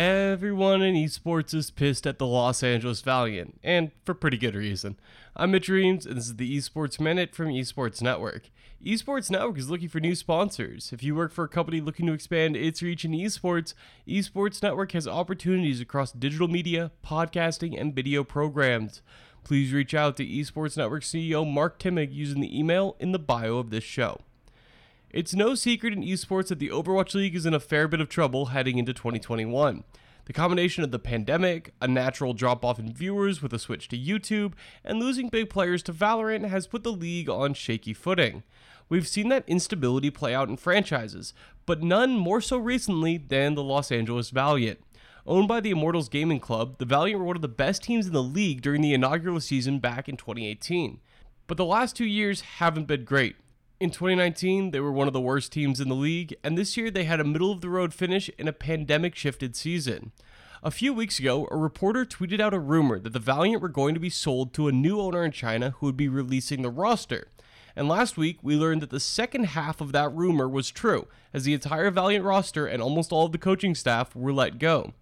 Everyone in esports is pissed at the Los Angeles Valiant, and for pretty good reason. I'm Mitch Reames, and this is the Esports Minute from Esports Network. Esports Network is looking for new sponsors. If you work for a company looking to expand its reach in esports, Esports Network has opportunities across digital media, podcasting, and video programs. Please reach out to Esports Network CEO Mark Timig using the email in the bio of this show. It's no secret in esports that the Overwatch League is in a fair bit of trouble heading into 2021. The combination of the pandemic, a natural drop off in viewers with a switch to YouTube, and losing big players to Valorant has put the league on shaky footing. We've seen that instability play out in franchises, but none more so recently than the Los Angeles Valiant. Owned by the Immortals Gaming Club, the Valiant were one of the best teams in the league during the inaugural season back in 2018. But the last two years haven't been great. In 2019, they were one of the worst teams in the league, and this year they had a middle of the road finish in a pandemic shifted season. A few weeks ago, a reporter tweeted out a rumor that the Valiant were going to be sold to a new owner in China who would be releasing the roster. And last week, we learned that the second half of that rumor was true, as the entire Valiant roster and almost all of the coaching staff were let go.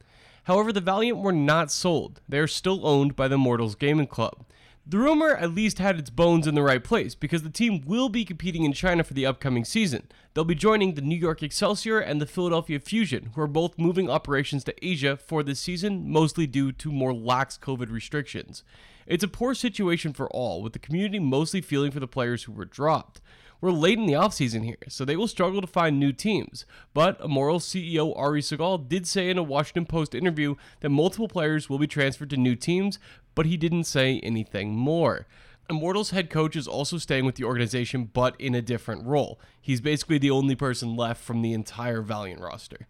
However, the Valiant were not sold. They are still owned by the Immortals Gaming Club. The rumor at least had its bones in the right place because the team will be competing in China for the upcoming season. They'll be joining the New York Excelsior and the Philadelphia Fusion, who are both moving operations to Asia for this season, mostly due to more lax COVID restrictions. It's a poor situation for all, with the community mostly feeling for the players who were dropped. We're late in the offseason here, so they will struggle to find new teams. But Immortals CEO Ari Segal did say in a Washington Post interview that multiple players will be transferred to new teams, but he didn't say anything more. Immortals head coach is also staying with the organization, but in a different role. He's basically the only person left from the entire Valiant roster.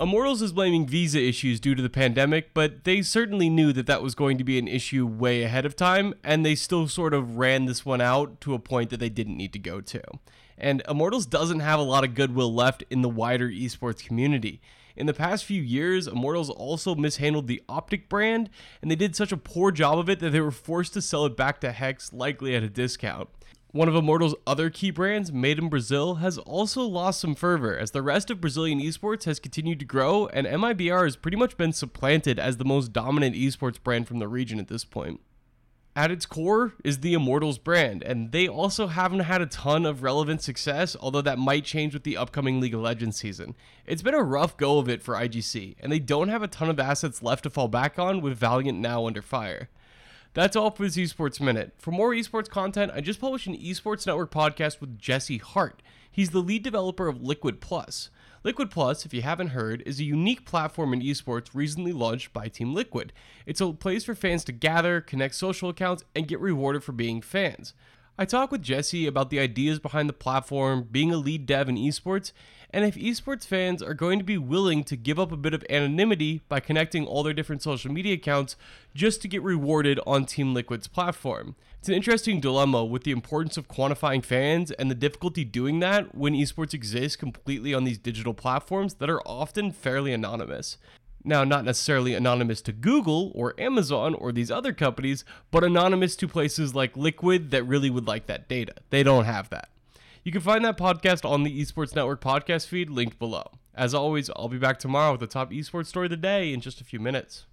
Immortals is blaming visa issues due to the pandemic, but they certainly knew that that was going to be an issue way ahead of time, and they still sort of ran this one out to a point that they didn't need to go to. And Immortals doesn't have a lot of goodwill left in the wider esports community. In the past few years, Immortals also mishandled the Optic brand, and they did such a poor job of it that they were forced to sell it back to H3CZ, likely at a discount. One of Immortal's other key brands, made in Brazil, has also lost some fervor as the rest of Brazilian esports has continued to grow, and MIBR has pretty much been supplanted as the most dominant esports brand from the region at this point at its core is the Immortals brand, and they also haven't had a ton of relevant success, although that might change with the upcoming League of Legends season. It's been a rough go of it for IGC, and they don't have a ton of assets left to fall back on with Valiant now under fire. That's all for this Esports Minute. For more esports content, I just published an Esports Network podcast with Jesse Hart. He's the lead developer of Liquid Plus. Liquid Plus, if you haven't heard, is a unique platform in esports recently launched by Team Liquid. It's a place for fans to gather, connect social accounts, and get rewarded for being fans. I talk with Jesse about the ideas behind the platform, being a lead dev in esports, and if esports fans are going to be willing to give up a bit of anonymity by connecting all their different social media accounts just to get rewarded on Team Liquid's platform. It's an interesting dilemma with the importance of quantifying fans and the difficulty doing that when esports exists completely on these digital platforms that are often fairly anonymous. Now, not necessarily anonymous to Google or Amazon or these other companies, but anonymous to places like Liquid that really would like that data. They don't have that. You can find that podcast on the Esports Network podcast feed linked below. As always, I'll be back tomorrow with the top esports story of the day in just a few minutes.